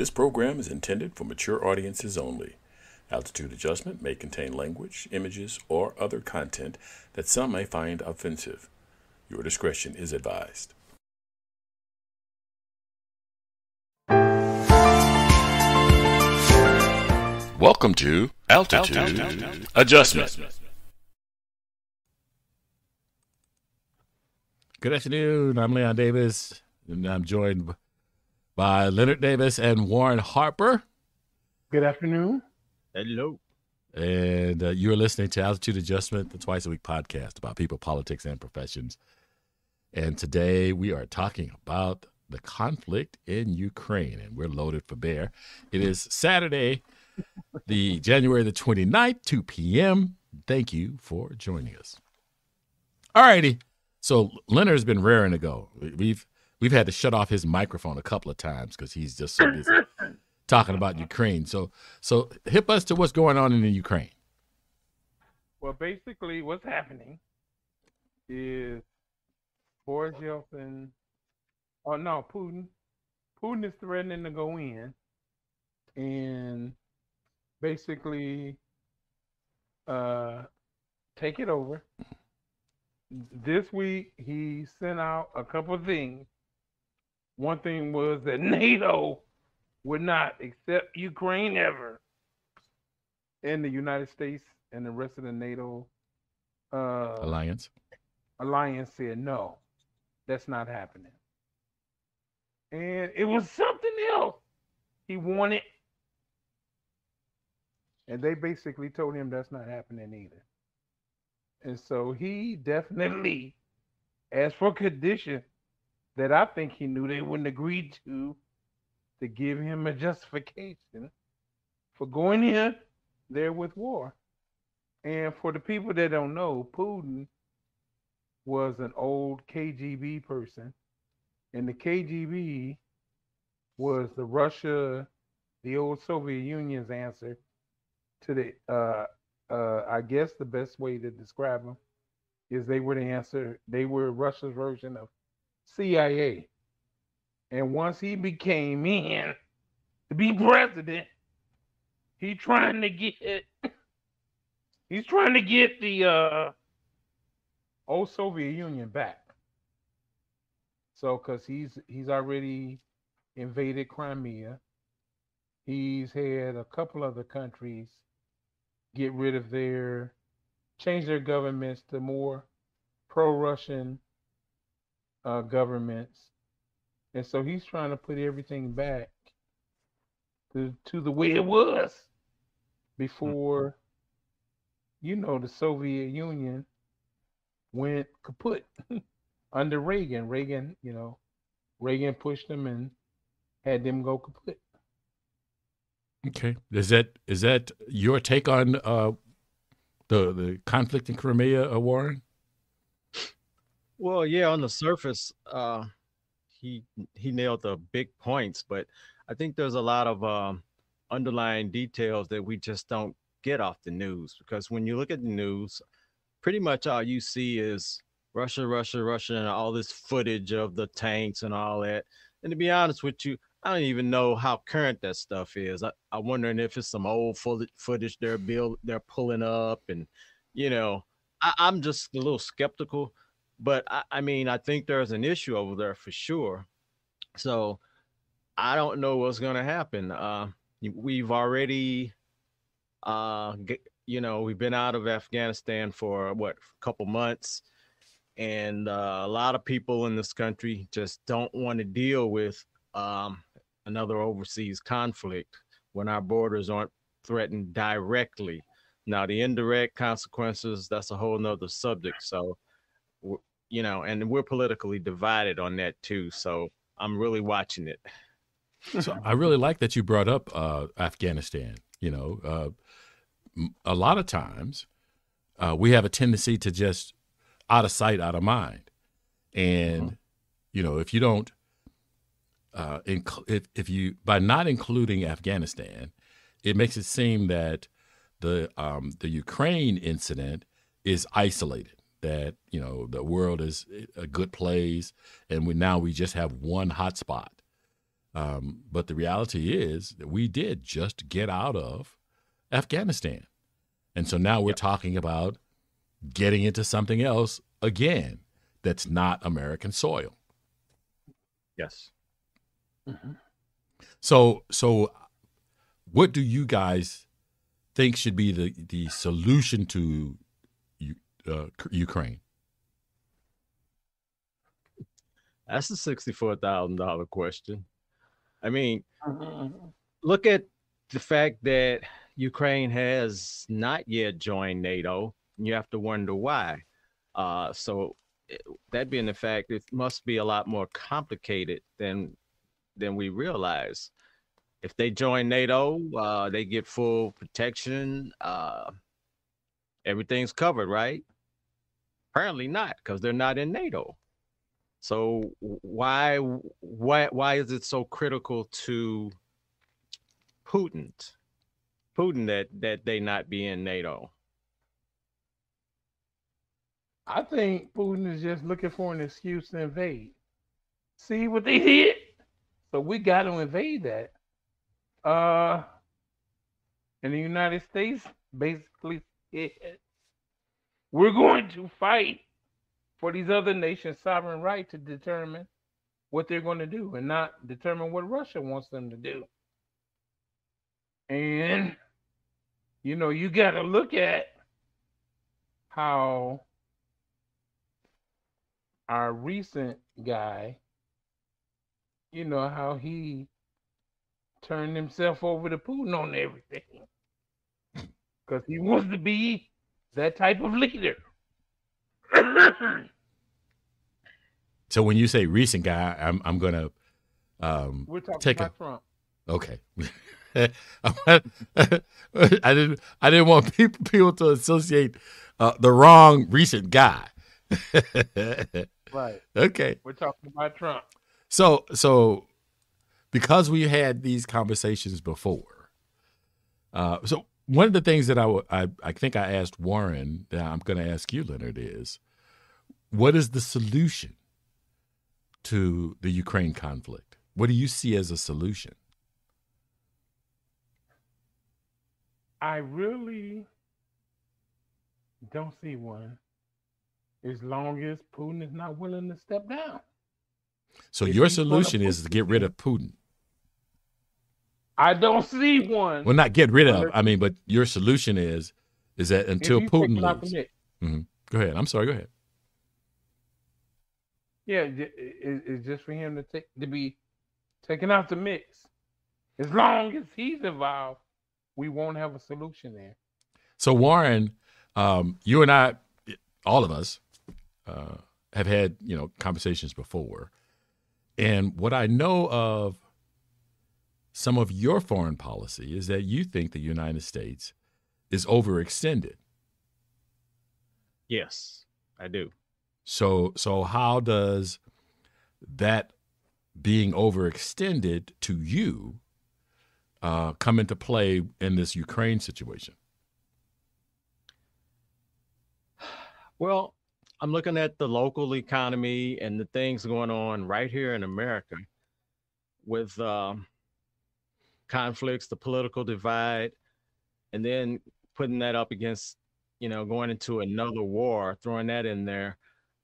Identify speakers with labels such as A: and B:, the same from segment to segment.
A: This program is intended for mature audiences only. Altitude adjustment may contain language, images, or other content that some may find offensive. Your discretion is advised. Welcome to Altitude, Altitude. Adjustment.
B: Good afternoon. I'm Leon Davis, and I'm joined by Leonard Davis and Warren Harper.
C: Good afternoon.
D: Hello.
B: And uh, you're listening to Altitude Adjustment, the twice a week podcast about people, politics, and professions. And today we are talking about the conflict in Ukraine, and we're loaded for bear. It is Saturday, the January the 29th, 2 p.m. Thank you for joining us. All righty. So Leonard's been raring to go. We've we've had to shut off his microphone a couple of times because he's just so busy talking about Ukraine. So so hip us to what's going on in the Ukraine.
C: Well, basically, what's happening is Boris Yeltsin. Oh no, Putin. Putin is threatening to go in and basically uh, take it over this week he sent out a couple of things. One thing was that NATO would not accept Ukraine ever. And the United States and the rest of the NATO
B: uh, alliance
C: alliance said no, that's not happening. And it was something else he wanted. And they basically told him that's not happening either. And so he definitely asked for conditions that I think he knew they wouldn't agree to to give him a justification for going in there with war. And for the people that don't know, Putin was an old KGB person. And the KGB was the Russia, the old Soviet Union's answer to the uh, uh, I guess the best way to describe them is they were the answer. They were Russia's version of CIA. And once he became in to be president, he trying to get he's trying to get the uh, old Soviet Union back. So, because he's he's already invaded Crimea, he's had a couple other countries get rid of their, change their governments to more pro-Russian uh, governments, and so he's trying to put everything back to to the way it was before, you know, the Soviet Union went kaput under Reagan. Reagan, you know, Reagan pushed them and had them go kaput.
B: Okay, is that is that your take on uh, the the conflict in Crimea, uh, Warren?
D: Well, yeah, on the surface, uh, he he nailed the big points, but I think there's a lot of um, underlying details that we just don't get off the news because when you look at the news, pretty much all you see is Russia, Russia, Russia, and all this footage of the tanks and all that. And to be honest with you, I don't even know how current that stuff is. I, I'm wondering if it's some old footage they're build they're pulling up, and you know, I, am just a little skeptical. But I, I mean, I think there's an issue over there for sure. So I don't know what's going to happen. Uh, we've already, uh, get, you know, we've been out of Afghanistan for what a couple months, and uh, a lot of people in this country just don't want to deal with um, another overseas conflict when our borders aren't threatened directly. Now, the indirect consequences, that's a whole nother subject. So, you know, and we're politically divided on that too. So I'm really watching it.
B: so I really like that you brought up uh, Afghanistan. You know, uh, a lot of times uh, we have a tendency to just out of sight, out of mind. And, mm-hmm. you know, if you don't uh, inc- if, if you by not including Afghanistan, it makes it seem that the um, the Ukraine incident is isolated. That you know the world is a good place, and we now we just have one hotspot. Um, but the reality is that we did just get out of Afghanistan. And so now we're yep. talking about getting into something else again that's not American soil.
D: Yes.
B: Mm-hmm. So, so what do you guys think should be the, the solution to uh, Ukraine?
D: That's a sixty-four thousand dollar question. I mean, look at the fact that Ukraine has not yet joined NATO. You have to wonder why. Uh, so eh, that being the fact, it must be a lot more complicated than than we realize. If they join NATO, uh, they get full protection. Uh, everything's covered, right? Apparently not, because they're not in NATO. So why why why is it so critical to Putin? Putin that that they not be in NATO?
C: I think Putin is just looking for an excuse to invade. See what they did? So we got to invade that. Uh and the United States basically we're going to fight for these other nations' sovereign right to determine what they're going to do and not determine what Russia wants them to do. And, you know, you got to look at how our recent guy, you know, how he turned himself over to Putin on everything. Because he wants to be that type of leader.
B: so when you say recent guy, I'm I'm gonna
C: um, We're talking take about a, Trump.
B: Okay. I didn't I didn't want people people to associate uh, the wrong recent guy.
C: right.
B: Okay.
C: We're talking about Trump.
B: So so because we had these conversations before. Uh, so one of the things that I, w- I, I think I asked Warren that I'm going to ask you, Leonard, is what is the solution to the Ukraine conflict? What do you see as a solution?
C: I really don't see one as long as Putin is not willing to step down.
B: So if your solution is to get rid of Putin.
C: I don't see one.
B: Well, not get rid of. I mean, but your solution is is that until Putin leaves. Mm-hmm. Go ahead. I'm sorry. Go ahead.
C: Yeah, it's just for him to take to be taken out the mix. As long as he's involved, we won't have a solution there.
B: So Warren, um, you and I, all of us, uh, have had you know conversations before, and what I know of some of your foreign policy is that you think the United States is overextended.
D: Yes, I do.
B: So so how does that being overextended to you uh, come into play in this Ukraine situation?
D: Well, I'm looking at the local economy and the things going on right here in America with um, conflicts, the political divide, and then putting that up against, you know, going into another war, throwing that in there,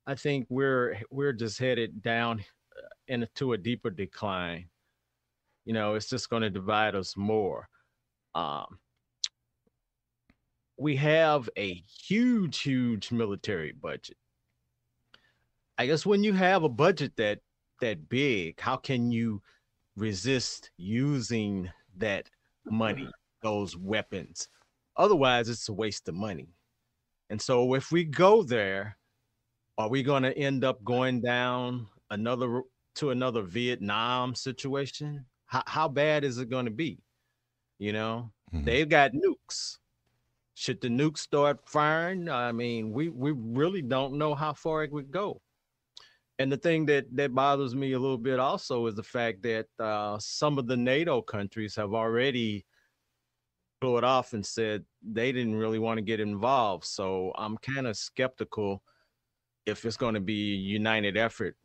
D: I think we're we're just headed down uh, into a deeper decline. You know, it's just going to divide us more. Um, we have a huge, huge military budget. I guess when you have a budget that that big, how can you resist using that money, those weapons. Otherwise, it's a waste of money. And so, if we go there, are we going to end up going down another to another Vietnam situation? How, how bad is it going to be? You know, mm-hmm. they've got nukes. Should the nukes start firing? I mean, we we really don't know how far it would go. And the thing that that bothers me a little bit also is the fact that uh, some of the NATO countries have already blew it off and said they didn't really want to get involved. So I'm kind of skeptical if it's going to be a united effort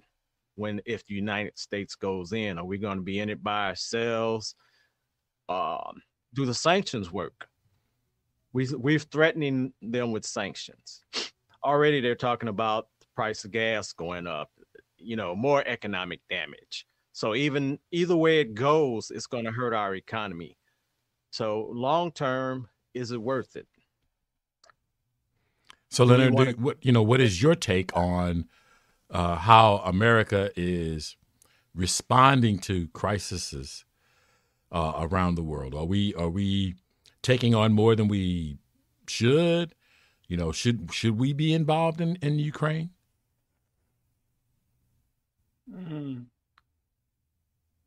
D: when if the United States goes in? Are we going to be in it by ourselves? Um, do the sanctions work? We we're threatening them with sanctions. Already they're talking about the price of gas going up, you know, more economic damage. So even either way it goes, it's going to hurt our economy. So long term, is it worth it?
B: So Leonard, do, what you know, what is your take on uh, how America is responding to crises uh, around the world? Are we are we taking on more than we should? You know, should should we be involved in in Ukraine?
C: Mm.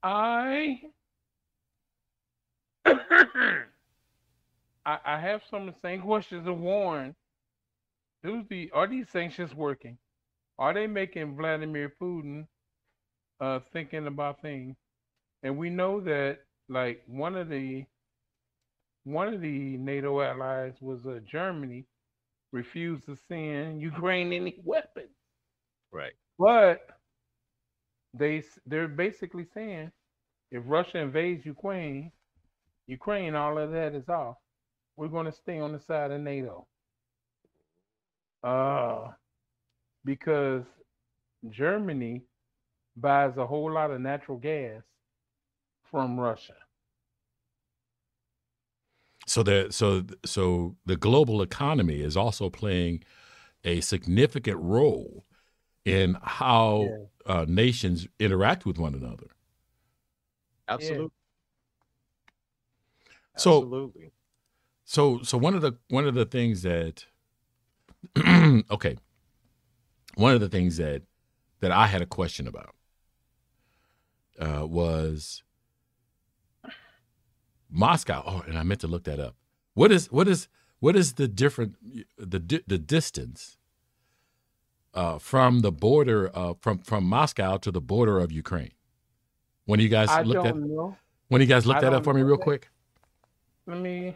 C: I, I I have some of the same questions of Warren. Do the are these sanctions working? Are they making Vladimir Putin uh thinking about things? And we know that like one of the one of the NATO allies was uh, Germany refused to send Ukraine any weapons.
D: Right.
C: But they they're basically saying if Russia invades Ukraine, Ukraine, all of that is off. We're going to stay on the side of NATO. Uh, because Germany buys a whole lot of natural gas from Russia.
B: So the so so the global economy is also playing a significant role in how yeah. Uh, nations interact with one another.
D: Absolutely.
B: Yeah. So, Absolutely. So so one of the one of the things that okay. One of the things that that I had a question about uh, was Moscow. Oh, and I meant to look that up. What is what is what is the different the the distance uh, from the border uh, from from Moscow to the border of Ukraine? When you guys
C: I
B: looked at
C: know.
B: when you guys looked that up for me real quick.
C: Let me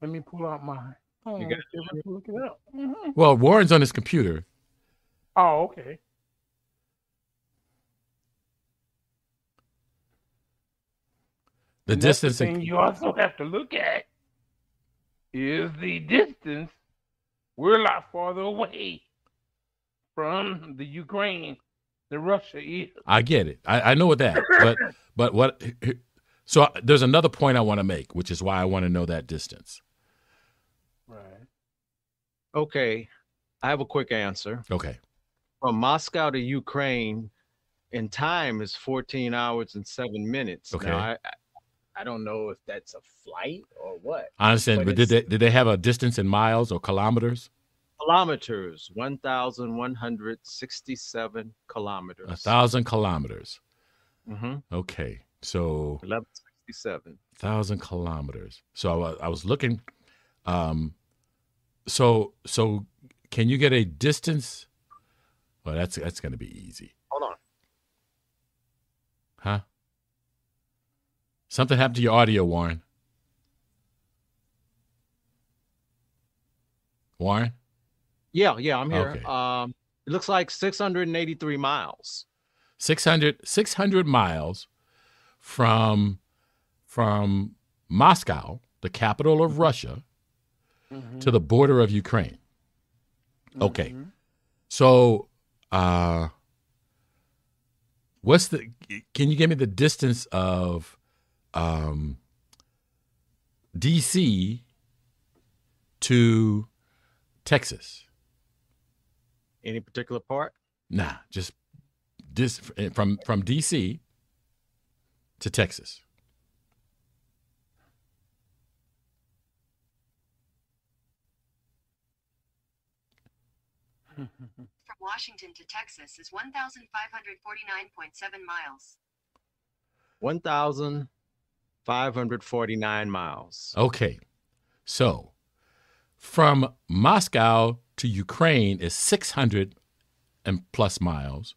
C: let me pull out my. Oh, you got to look it up. Mm-hmm.
B: Well, Warren's on his computer.
C: Oh, okay.
B: The and distance.
C: The thing you also have to look at is the distance. We're a lot farther away from the Ukraine than Russia is.
B: I get it. I, I know what that. but but what? So uh, there's another point I want to make, which is why I want to know that distance.
C: Right.
D: Okay, I have a quick answer.
B: Okay.
D: From Moscow to Ukraine, in time is 14 hours and seven minutes.
B: Okay.
D: Now, I, I don't know if that's a flight or what.
B: I understand, but, but did they did they have a distance in miles or kilometers?
D: Kilometers, one thousand one hundred sixty-seven kilometers.
B: A thousand kilometers.
D: Mm-hmm.
B: Okay, so
D: eleven sixty-seven
B: thousand kilometers. So I, I was looking. Um, so so can you get a distance? Well, that's that's going to be easy.
D: Hold on.
B: Huh? Something happened to your audio, Warren. Warren?
D: Yeah, yeah, I'm here. Okay. Um, it looks like 683 miles.
B: 600, 600 miles from from Moscow, the capital of Russia, mm-hmm. to the border of Ukraine. Okay. Mm-hmm. So, uh, what's the? Can you give me the distance of um, DC to Texas.
D: Any particular part?
B: Nah, just this from from DC to Texas.
E: From Washington to Texas is 1,549.7 miles.
D: 1,549 miles.
B: Okay. So from Moscow to Ukraine is 600 and plus miles.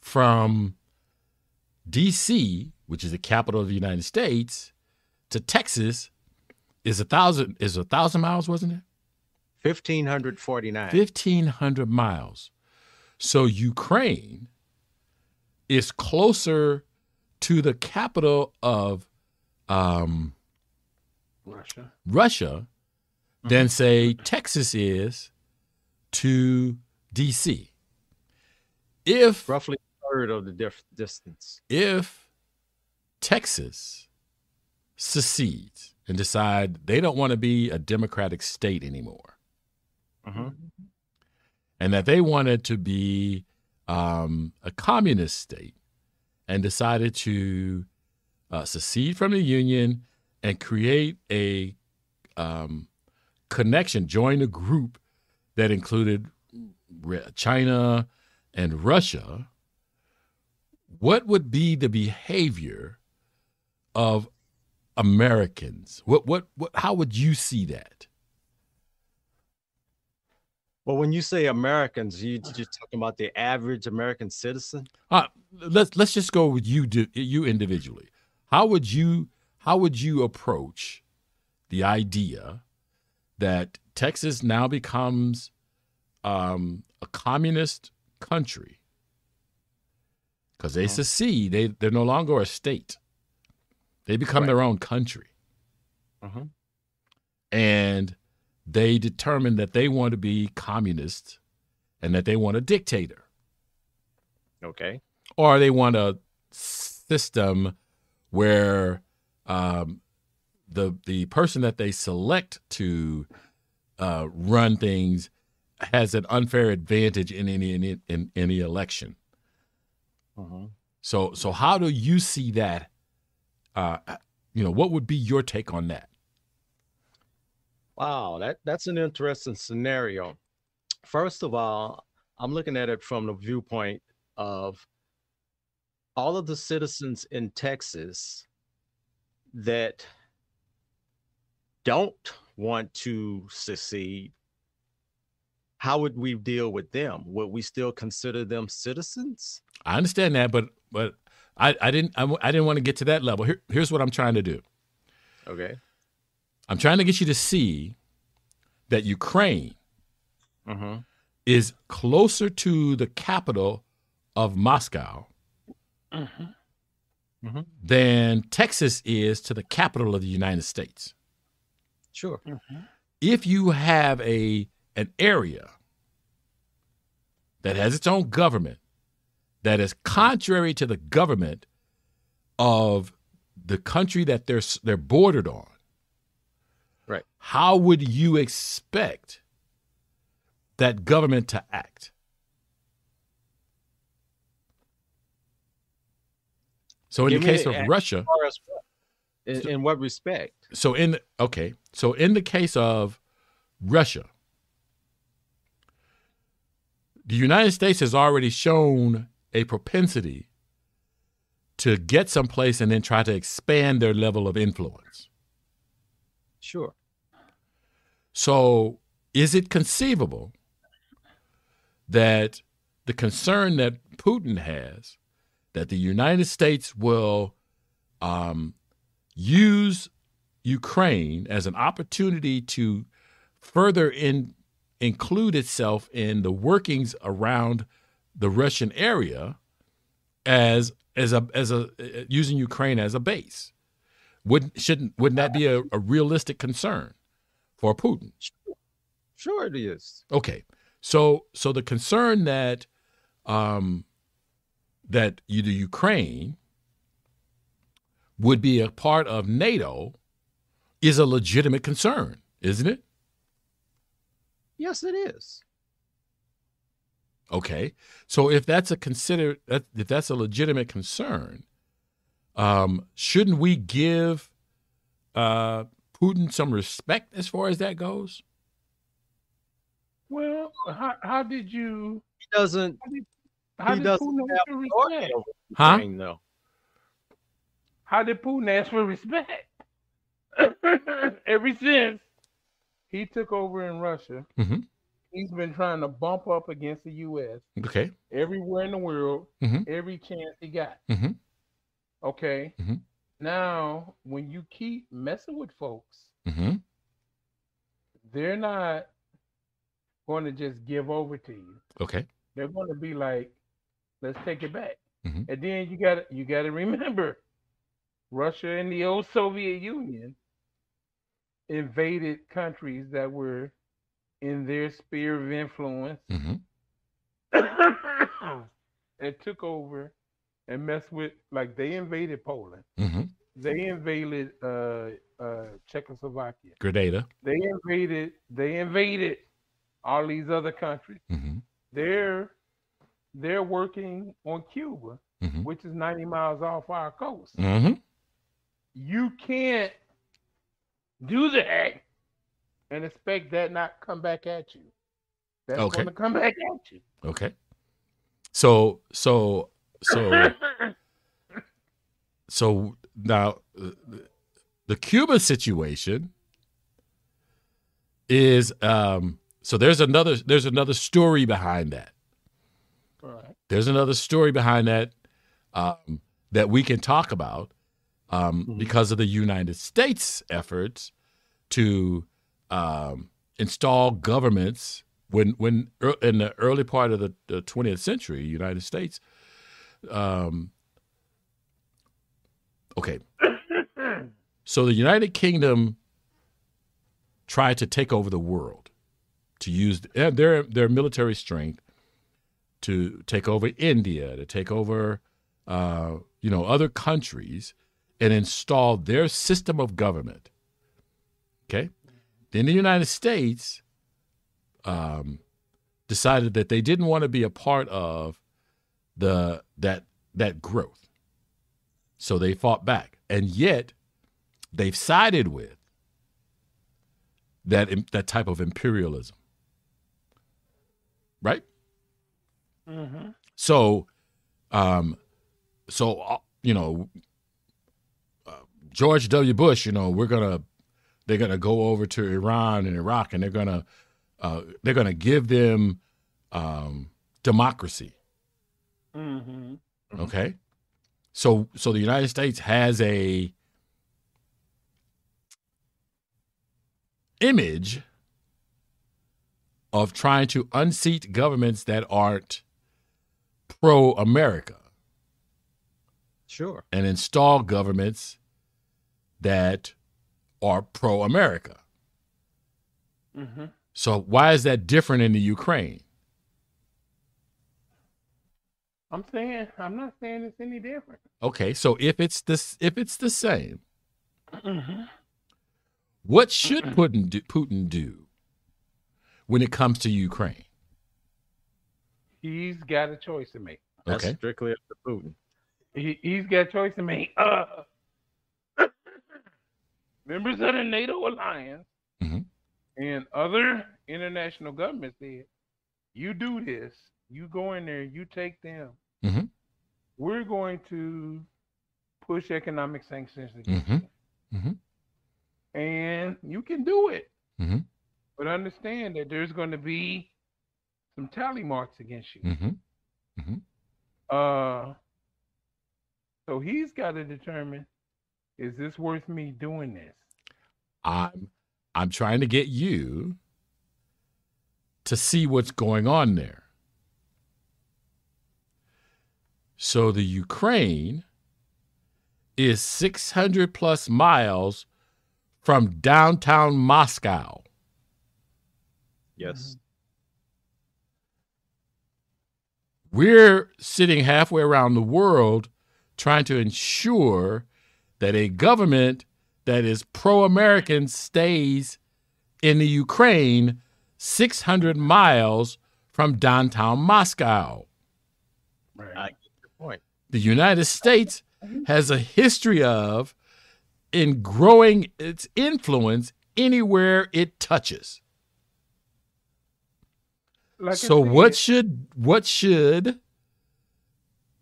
B: From DC, which is the capital of the United States, to Texas is a thousand is a thousand miles, wasn't it?
D: Fifteen hundred forty nine.
B: Fifteen hundred miles. So Ukraine is closer to the capital of um,
C: Russia.
B: Russia than, say, Texas is to D.C. If
D: Roughly a third of the diff- distance.
B: if Texas secedes and decide they don't want to be a democratic state anymore,
D: Mm-hmm.
B: and that they wanted to be um, a communist state, and decided to uh, secede from the union and create a um, connection, join a group that included China and Russia, what would be the behavior of Americans? What, what, what, how would you see that?
D: Well, when you say Americans, you just talking about the average American citizen?
B: Uh, let's let's just go with you you individually. How would you how would you approach the idea that Texas now becomes um, a communist country because they
D: Oh.
B: secede? They they're no longer a state. They become
D: Right.
B: their own country,
D: Mhm.
B: and they determine that they want to be communist and that they want a dictator.
D: Okay.
B: or they want a system where um, the the person that they select to uh, run things has an unfair advantage in any in, in any election.
D: Mhm.
B: So so how do you see that? Uh, you know, what would be your take on that?
D: Wow, that that's an interesting scenario. First of all, I'm looking at it from the viewpoint of all of the citizens in Texas that don't want to secede. How would we deal with them? Would we still consider them citizens?
B: I understand that, but but I, I didn't I, I didn't want to get to that level. Here, here's what I'm trying to do.
D: Okay.
B: I'm trying to get you to see that Ukraine
D: Mm-hmm.
B: is closer to the capital of Moscow
C: Mm-hmm.
B: than Texas is to the capital of the United States.
D: Sure.
B: If you have a an area that has its own government that is contrary to the government of the country that they're they're bordered on,
D: Right.
B: How would you expect that government to act? So in
D: Give
B: the case of Russia,
D: As what? In, in what respect?
B: so in the, okay, so in the case of Russia, the United States has already shown a propensity to get someplace and then try to expand their level of influence.
D: Sure.
B: So, is it conceivable that the concern that Putin has that the United States will um, use Ukraine as an opportunity to further in, include itself in the workings around the Russian area as as a as a using Ukraine as a base? Wouldn't shouldn't wouldn't that be a, a realistic concern for Putin?
D: Sure it is.
B: Okay, so so the concern that um, that you, the Ukraine would be a part of NATO is a legitimate concern, isn't it?
D: Yes, it is.
B: Okay, so if that's a consider if that's a legitimate concern, um, shouldn't we give uh, Putin some respect as far as that goes?
C: Well, how, how did you?
D: He doesn't
C: How
D: he
C: did
D: doesn't
C: Putin
D: have
C: ask for
D: authority
C: respect?
B: Huh?
D: Ukraine, though.
C: How did Putin ask for respect? Ever since he took over in Russia,
B: Mhm.
C: he's been trying to bump up against the U.S.
B: Okay.
C: everywhere in the world,
B: Mhm.
C: every chance he got.
B: Mhm.
C: Okay.
B: Mhm.
C: Now, when you keep messing with folks,
B: hmm
C: they're not going to just give over to you.
B: Okay.
C: They're going to be like, let's take it back.
B: Mhm.
C: And then you got to you got to remember, Russia and the old Soviet Union invaded countries that were in their sphere of influence
B: hmm
C: and took over and messed with like they invaded Poland.
B: hmm
C: They invaded uh, uh, Czechoslovakia.
B: Grenada.
C: They invaded. They invaded all these other countries.
B: hmm
C: They're they're working on Cuba,
B: hmm
C: which is 90 miles off our coast. You can't do that and expect that not come back at you. That's
B: Okay.
C: going to come back at you.
B: Okay. So so so so now uh, the Cuba situation is um so there's another there's another story behind that.
C: right.
B: There's another story behind that um, that we can talk about um,
D: Mhm.
B: because of the United States efforts to um, install governments when when ear- in the early part of the, the 20th century, United States. Um, okay, so the United Kingdom tried to take over the world to use their their military strength to take over India, to take over uh, you know other countries, and installed their system of government. Okay, then the United States um, decided that they didn't want to be a part of the that that growth, so they fought back, and yet they've sided with that that type of imperialism, right?
C: hmm
B: So, um, so uh, you know, George W. Bush, you know, we're gonna they're gonna go over to Iran and Iraq, and they're gonna uh, they're gonna give them um, democracy.
C: hmm
B: Okay, so so the United States has a image of trying to unseat governments that aren't pro America
D: Sure.
B: and install governments that are pro America.
C: hmm
B: So why is that different in the Ukraine?
C: I'm saying I'm not saying it's any different.
B: Okay, so if it's this if it's the same,
C: hmm
B: what should Putin do, Putin do when it comes to Ukraine?
C: He's got a choice to make.
D: That's
B: Okay.
D: strictly up to Putin.
C: He, he's got a choice to make. Uh, members of the NATO alliance
B: Mhm.
C: and other international governments said, "You do this. You go in there. You take them.
B: Mhm.
C: We're going to push economic sanctions against
B: Mhm.
C: you,
B: Mhm.
C: and you can do it.
B: Mhm.
C: But understand that there's going to be some tally marks against you."
B: Mm-hmm.
C: Uh, so he's got to determine: Is this worth me doing this?
B: I'm I'm trying to get you to see what's going on there. So the Ukraine is 600 plus miles from downtown Moscow.
D: Yes. Mm-hmm.
B: We're sitting halfway around the world trying to ensure that a government that is pro American stays in the Ukraine 600 miles from downtown Moscow.
C: Right.
D: I get your point.
B: The United States has a history of in growing its influence anywhere it touches.
C: Like
B: so what
C: said,
B: should what should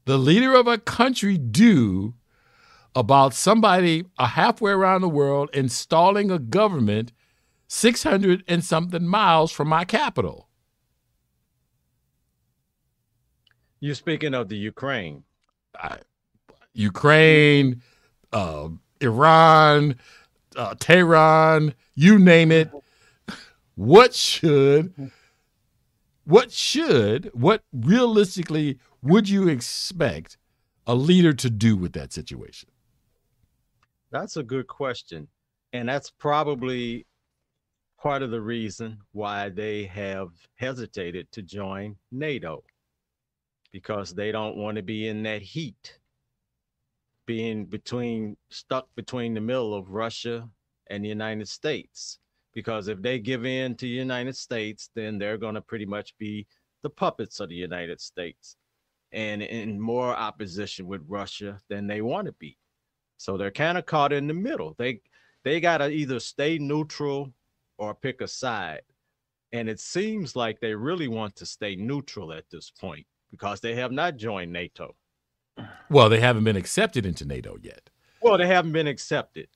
B: the leader of a country do about somebody a halfway around the world installing a government 600 and something miles from my capital
D: You're speaking of the Ukraine.
B: I, ukraine uh, iran uh, tehran you name it what should what should what realistically would you expect a leader to do with that situation?
D: That's a good question. And that's probably part of the reason why they have hesitated to join NATO because they don't want to be in that heat, being between stuck between the middle of Russia and the United States. Because if they give in to the United States, then they're going to pretty much be the puppets of the United States and in more opposition with Russia than they want to be. So they're kind of caught in the middle. They they got to either stay neutral or pick a side. And it seems like they really want to stay neutral at this point because they have not joined NATO.
B: Well, they haven't been accepted into NATO yet.
D: Well, they haven't been accepted.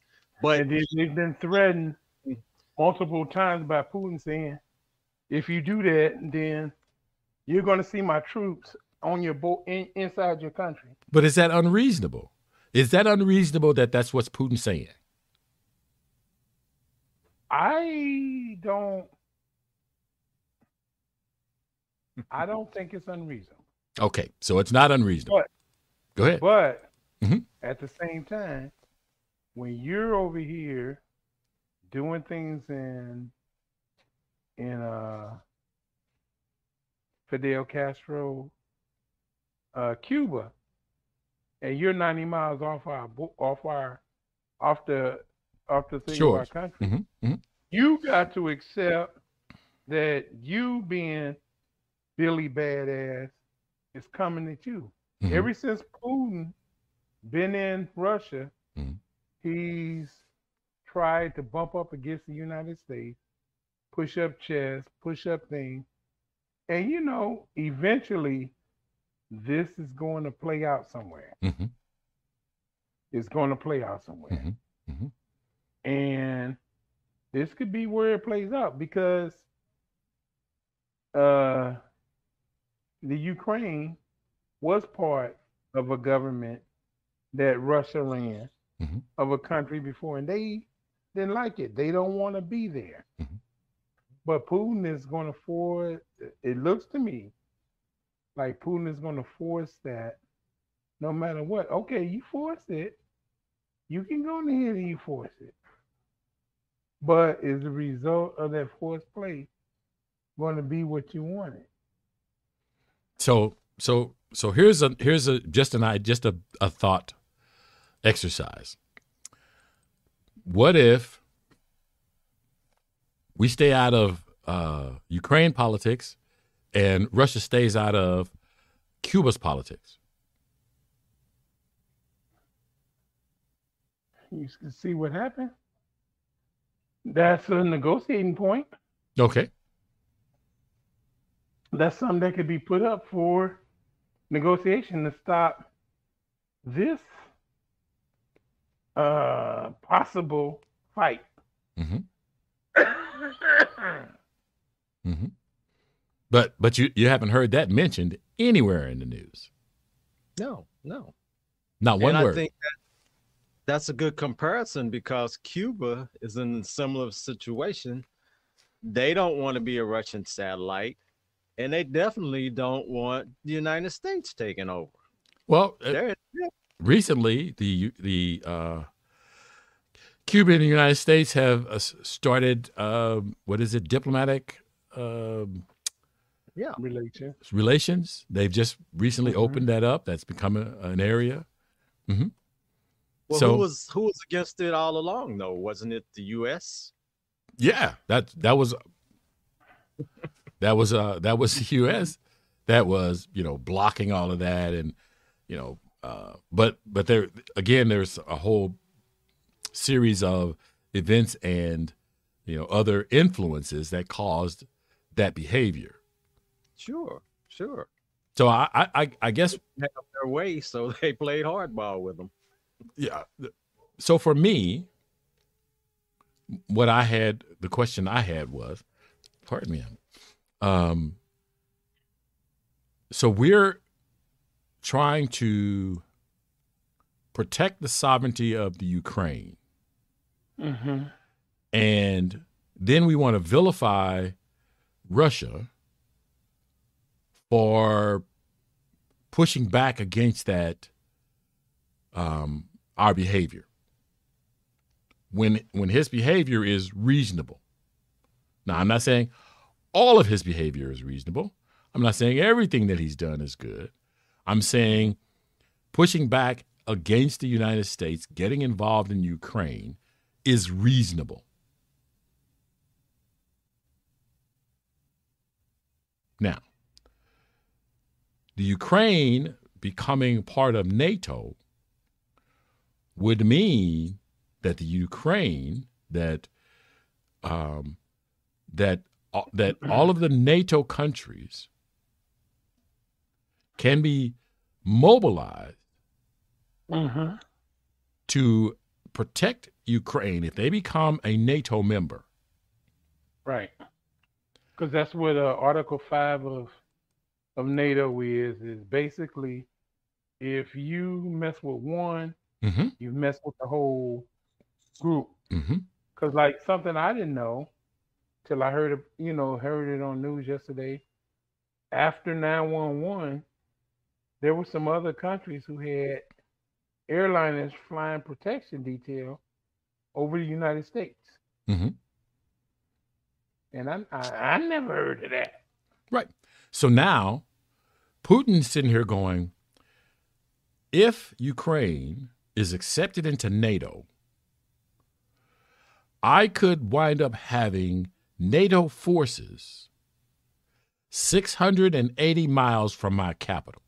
D: But
C: And they- they've been threatened multiple times by Putin saying, if you do that, then you're going to see my troops on your boat in, inside your country.
B: But is that unreasonable? Is that unreasonable that that's what's Putin saying?
C: I don't. I don't think it's unreasonable.
B: Okay, so it's not unreasonable.
C: But-
B: Go ahead.
C: But
B: Mhm.
C: at the same time, when you're over here doing things in in uh Fidel Castro uh Cuba and you're 90 miles off our off our off the off the thing of our country
B: Mhm, mhm.
C: you got to accept that you being Billy Badass is coming at you.
B: Mhm.
C: Ever since Putin been in Russia,
B: Mhm.
C: he's tried to bump up against the United States, push up chess, push up things. And you know, eventually this is going to play out somewhere.
B: Mhm.
C: It's going to play out somewhere.
B: Mhm. Mhm.
C: And this could be where it plays out because uh the Ukraine was part of a government that Russia ran
B: Mhm.
C: of a country before, and they didn't like it. They don't want to be there.
B: Mhm.
C: But Putin is going to force. It looks to me like Putin is going to force that, no matter what. Okay, you force it. You can go in here and you force it. But is the result of that forced play going to be what you wanted?
B: So so so here's a here's a just an I just a, a thought exercise. What if we stay out of uh, Ukraine politics and Russia stays out of Cuba's politics?
C: You can see what happened. That's a negotiating point.
B: Okay.
C: That's something that could be put up for negotiation to stop this uh possible fight.
B: Mm-hmm. hmm But but you you haven't heard that mentioned anywhere in the news.
D: no, no.
B: Not one
D: and
B: word.
D: I think that that's a good comparison because Cuba is in a similar situation. They don't want to be a Russian satellite, and they definitely don't want the United States taking over.
B: well, uh, recently the the uh, Cuba and the United States have uh, started um, what is it diplomatic um,
D: yeah,
C: Relation.
B: relations. They've just recently
C: Mhm.
B: opened that up. That's become a, an area.
D: Well,
B: So-
D: who was who was against it all along though? Wasn't it the U.S.?
B: Yeah, that that was that was uh that was the U.S. that was you know blocking all of that and you know uh, but but there again there's a whole series of events and you know other influences that caused that behavior.
D: Sure, sure.
B: So I I I- I guess
D: Have their way, so they played hardball with them.
B: yeah. So for me, what I had, the question I had was, pardon me, um, so we're trying to protect the sovereignty of the Ukraine,
C: Mm-hmm.
B: and then we want to vilify Russia for pushing back against that um, our behavior. When when his behavior is reasonable. Now, I'm not saying all of his behavior is reasonable. I'm not saying everything that he's done is good. I'm saying pushing back against the United States, getting involved in Ukraine is reasonable. Now, the Ukraine becoming part of NATO would mean that the Ukraine that um, that uh, that all of the NATO countries can be mobilized
C: Mm-hmm.
B: to protect Ukraine if they become a NATO member.
C: Right. Because that's what uh, Article Five of of NATO is. Is basically if you mess with one,
B: Mm-hmm.
C: you mess with the whole group.
B: Mm-hmm.
C: Because like something I didn't know till I heard it, you know, heard it on news yesterday. After 911, there were some other countries who had airliners flying protection detail over the United States.
B: Mhm.
C: And I, I I never heard of that.
B: Right. So now Putin's sitting here going, if Ukraine is accepted into NATO, I could wind up having NATO forces 680 miles from my capital.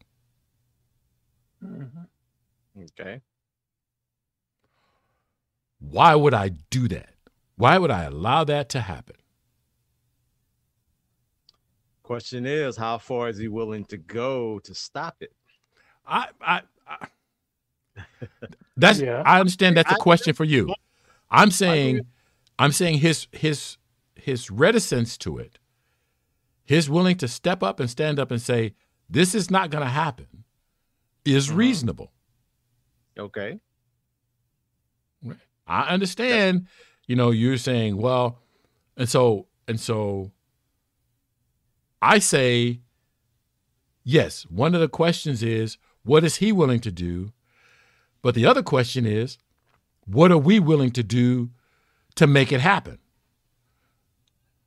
C: Mhm.
D: Okay.
B: Why would I do that? Why would I allow that to happen?
D: Question is, how far is he willing to go to stop it?
B: I, I, I that's
C: Yeah.
B: I understand that's a question for you. I'm saying I'm saying his his his reticence to it, his willing to step up and stand up and say this is not going to happen, is
D: Mhm.
B: reasonable.
D: Okay.
B: I understand, you know, you're saying, well, and so and so I say yes, one of the questions is what is he willing to do? But the other question is what are we willing to do to make it happen?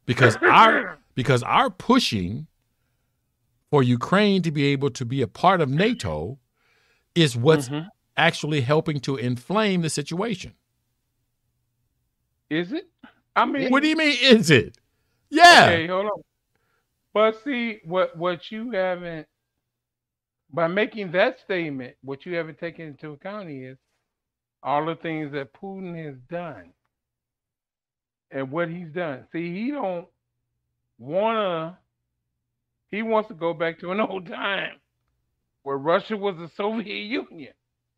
B: Because our because our pushing for Ukraine to be able to be a part of NATO is what's
C: Mhm.
B: actually helping to inflame the situation.
C: Is it? I mean,
B: What do you mean, is it? Yeah.
C: Okay, hold on. But see, what what you haven't by making that statement, what you haven't taken into account is all the things that Putin has done and what he's done. See, he don't wanna. He wants to go back to an old time where Russia was the Soviet Union.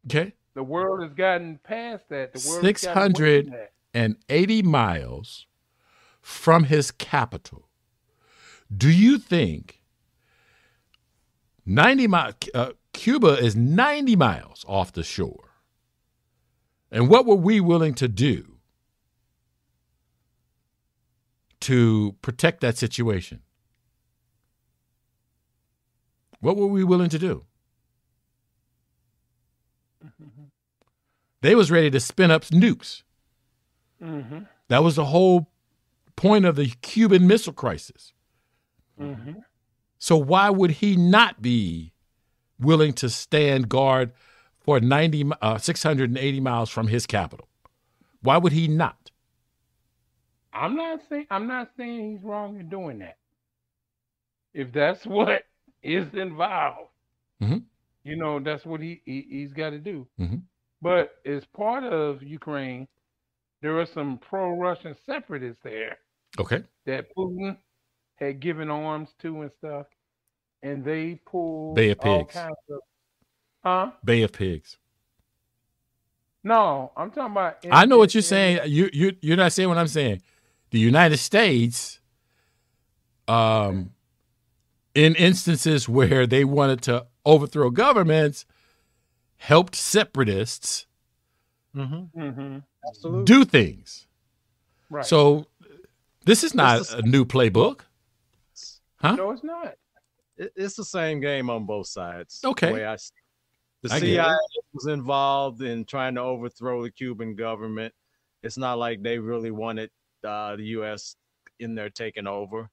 B: Okay.
C: The world has gotten past that. The world has gotten away
B: 600
C: from that.
B: Miles from his capital. Do you think 90 miles, uh, Cuba is 90 miles off the shore? And what were we willing to do to protect that situation? What were we willing to do? They was ready to spin up nukes.
C: hmm
B: That was the whole point of the Cuban Missile Crisis.
C: Hmm
B: So why would he not be willing to stand guard for 90, uh, 680 miles from his capital? Why would he not?
C: I'm not saying I'm not saying he's wrong in doing that. If that's what is involved,
B: Mhm.
C: you know, that's what he, he he's got to do.
B: Mhm.
C: But as part of Ukraine, there are some pro-Russian separatists there
B: Okay.
C: that Putin had given arms to and stuff, and they pulled
B: Bay of
C: all
B: Pigs.
C: kinds of. Huh?
B: Bay of Pigs.
C: No, I'm talking about. in-
B: I know what you're
C: in-
B: saying. You you you're not saying what I'm saying. The United States, um, in instances where they wanted to overthrow governments, helped separatists
D: Mm-hmm.
C: Mhm.
B: Do things.
C: Right.
B: So this is not
D: It's the
B: a new playbook. Huh?
C: no, it's not.
D: It- it's the same game on both sides.
B: Okay.
D: The way I see The. CIA was involved in trying to overthrow the Cuban government. It's not like they really wanted uh, the U.S. in there taking over.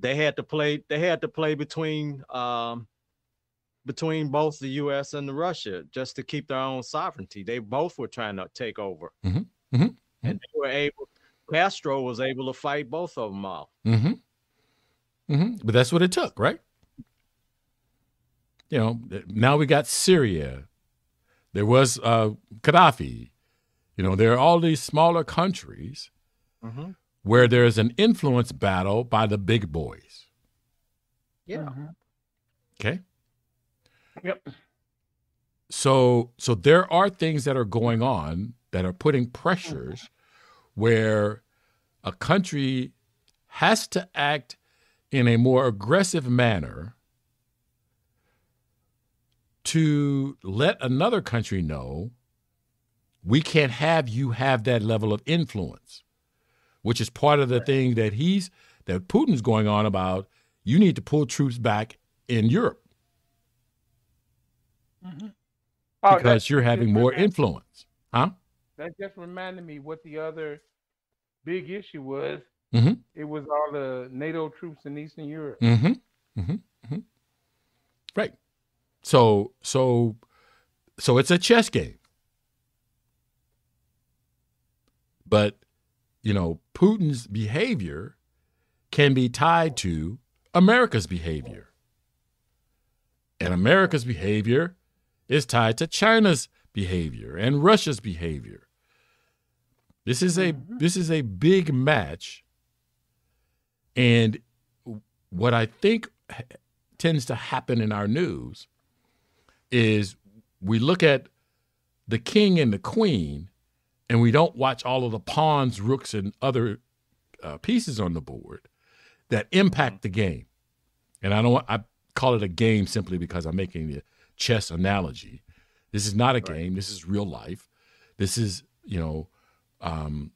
D: They had to play. They had to play between um, between both the U.S. and the Russia just to keep their own sovereignty. They both were trying to take over,
B: Mhm, mhm,
D: and they were able. Castro was able to fight both of them off.
B: Mm-hmm. Mm-hmm. But that's what it took, right? You know, now we got Syria. There was uh, Gaddafi. You know, there are all these smaller countries
D: Mm-hmm.
B: where there's an influence battle by the big boys.
D: Yeah.
C: Mhm.
B: Okay.
C: Yep.
B: So so there are things that are going on that are putting pressures where a country has to act in a more aggressive manner to let another country know we can't have you have that level of influence which is part of the thing that he's that Putin's going on about you need to pull troops back in Europe mm-hmm.
C: Oh,
B: because you're having more
C: remind-
B: influence. Huh?
C: That just reminded me what the other big issue was.
B: Mhm.
C: It was all the NATO troops in Eastern Europe.
B: Mm-hmm. Mm-hmm. hmm Right. So so so it's a chess game. But you know, Putin's behavior can be tied to America's behavior. And America's behavior is tied to China's behavior and Russia's behavior. This is a this is a big match. And what I think tends to happen in our news is we look at the king and the queen and we don't watch all of the pawns, rooks, and other uh, pieces on the board that impact the game. And I don't want, I call it a game simply because I'm making the chess analogy. This is not a game. This is real life. This is, you know, um,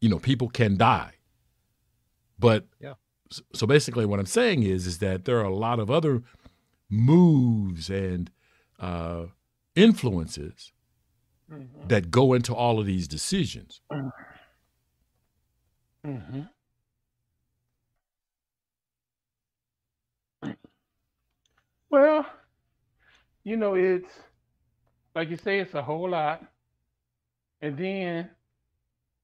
B: you know, people can die. But
D: Yeah.
B: so basically what I'm saying is is that there are a lot of other moves and uh, influences
C: Mhm.
B: that go into all of these decisions.
C: Mm-hmm. Well, you know, it's like you say, it's a whole lot. And then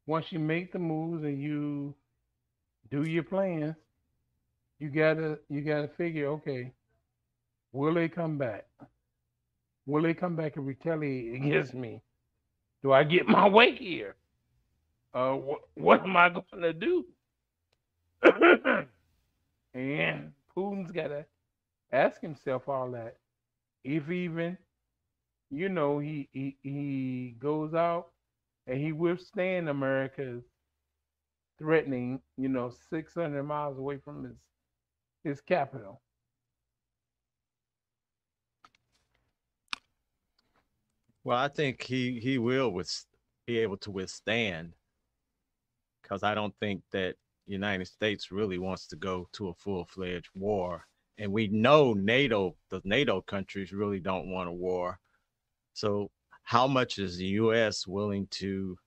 C: once you make the moves and you do your plans, you gotta you gotta figure, okay, will they come back? Will they come back and retaliate against me? Do I get my way here? Uh, wh- what am I going to do? and Putin's got to ask himself all that. If even, you know, he, he he goes out and he withstand America's threatening, you know, 600 miles away from his his capital.
D: Well, I think he he will with be able to withstand because I don't think that United States really wants to go to a full fledged war, and we know NATO the NATO countries really don't want a war. So, how much is the U.S. willing to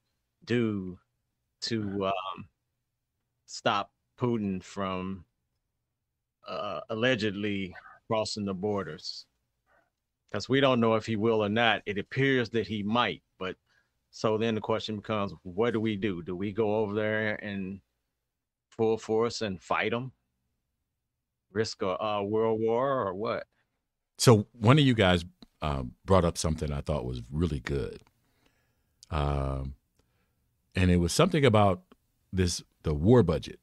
D: do to um, stop Putin from uh, allegedly crossing the borders? because we don't know if he will or not. It appears that he might, but so then the question becomes, what do we do? Do we go over there and full force and fight him, risk a, a world war, or what?
B: So one of you guys um, brought up something I thought was really good, um, and it was something about this the war budget.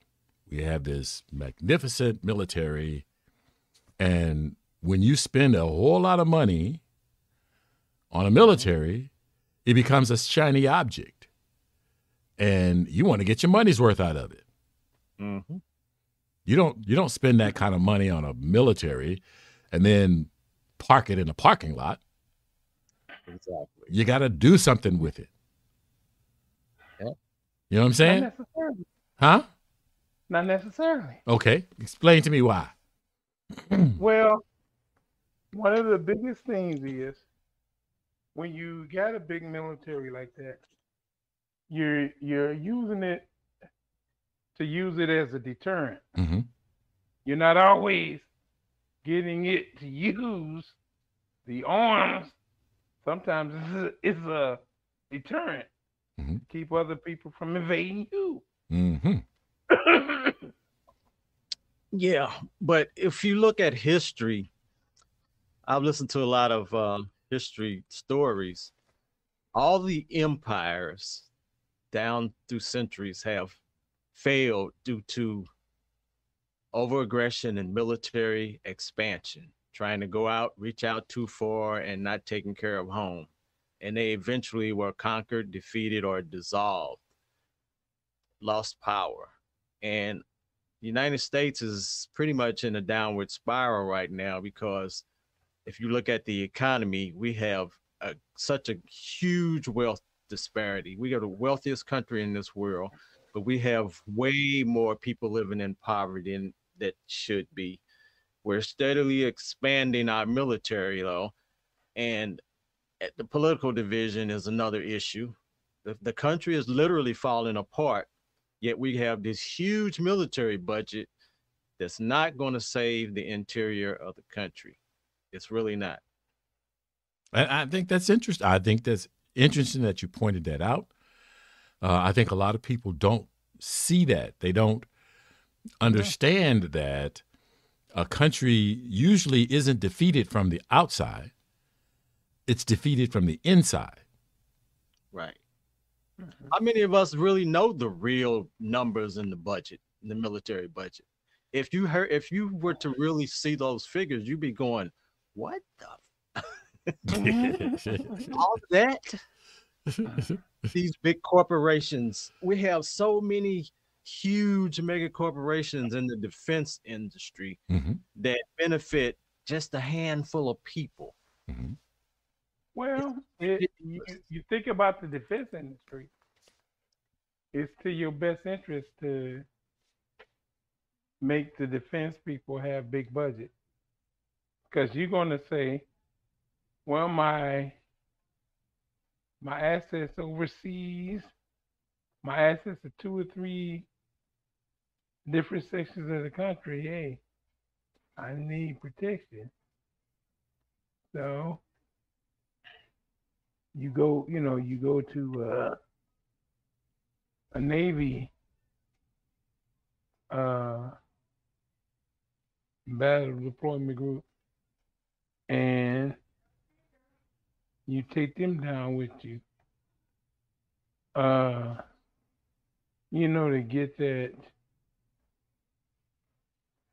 B: We have this magnificent military, and when you spend a whole lot of money on a military, it becomes a shiny object, and you want to get your money's worth out of it.
D: Mm-hmm.
B: You don't you don't spend that kind of money on a military and then park it in a parking lot.
D: Exactly.
B: You got to do something with it.
D: Yeah.
B: You know what I'm
C: Not
B: saying? Huh?
C: Not necessarily.
B: Okay. Explain to me why.
C: Well, One of the biggest things is when you got a big military like that, you're you're using it to use it as a deterrent.
B: Mm-hmm.
C: You're not always getting it to use the arms. Sometimes it's a, it's a deterrent
B: Mhm.
C: to keep other people from invading you.
B: Mm-hmm.
D: Yeah, but if you look at history, I've listened to a lot of uh, history stories. All the empires down through centuries have failed due to overaggression and military expansion, trying to go out, reach out too far, and not taking care of home. And they eventually were conquered, defeated, or dissolved, lost power. And the United States is pretty much in a downward spiral right now because if you look at the economy, we have a, such a huge wealth disparity. We are the wealthiest country in this world, but we have way more people living in poverty than that should be. We're steadily expanding our military, though, and the political division is another issue. The, the country is literally falling apart Yet we have this huge military budget that's not going to save the interior of the country. It's really not.
B: I think that's interesting. I think that's interesting that you pointed that out. Uh, I think a lot of people don't see that. They don't understand that a country usually isn't defeated from the outside, it's defeated from the inside.
D: Right. How many of us really know the real numbers in the budget, in the military budget? If you heard, if you were to really see those figures, you'd be going, "What the? All that? These big corporations. We have so many huge mega corporations in the defense industry
B: Mhm.
D: that benefit just a handful of people.
B: Mhm.
C: Well, it, you, you think about the defense industry. It's to your best interest to make the defense people have big budget, because you're going to say, "Well, my my assets overseas, my assets are two or three different sections of the country. Hey, I need protection." So you go, you know, you go to uh, a Navy uh, battle deployment group, and you take them down with you. Uh, you know, to get that,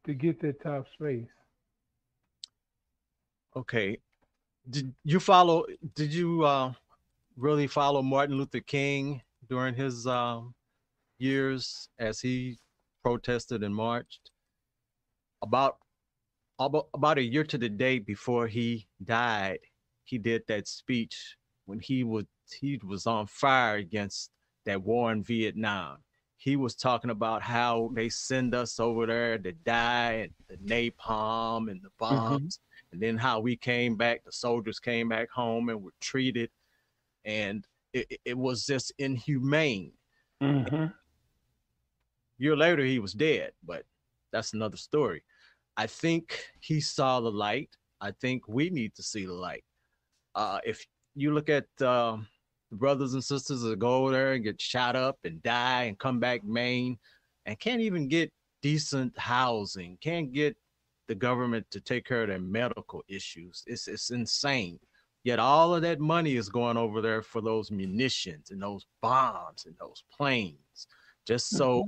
C: to get that top space.
D: Okay. Did you follow did you uh really follow Martin Luther King during his um years as he protested and marched? About about a year to the day before he died, he did that speech when he was he was on fire against that war in Vietnam. He was talking about how they send us over there to die and the napalm and the bombs and then how we came back the soldiers came back home and were treated. And it, it- was just inhumane.
C: Mm-hmm.
D: year later he was dead but that's another story. I think he saw the light. I think we need to see the light. Uh, if you look at uh, the brothers and sisters that go there and get shot up and die and come back main and can't even get decent housing can't get the government to take care of their medical issues it's, it's insane yet all of that money is going over there for those munitions and those bombs and those planes just so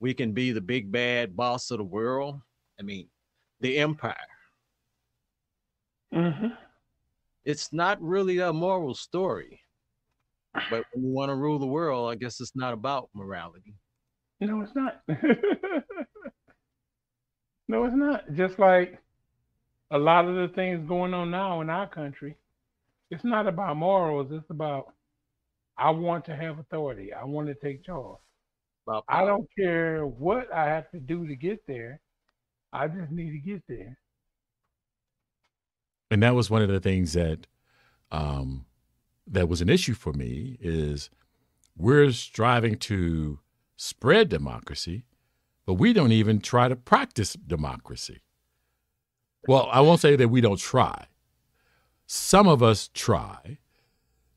D: we can be the big bad boss of the world. I mean, the empire.
C: Mm-hmm.
D: It's not really a moral story. But when you want to rule the world, I guess it's not about morality.
C: No, it's not. no, it's not. Just like a lot of the things going on now in our country, it's not about morals. It's about I want to have authority. I want to take charge.
D: About
C: I don't care what I have to do to get there. I just need to get there.
B: and that was one of the things that um, that was an issue for me is we're striving to spread democracy, but we don't even try to practice democracy. Well, I won't say that we don't try. Some of us try,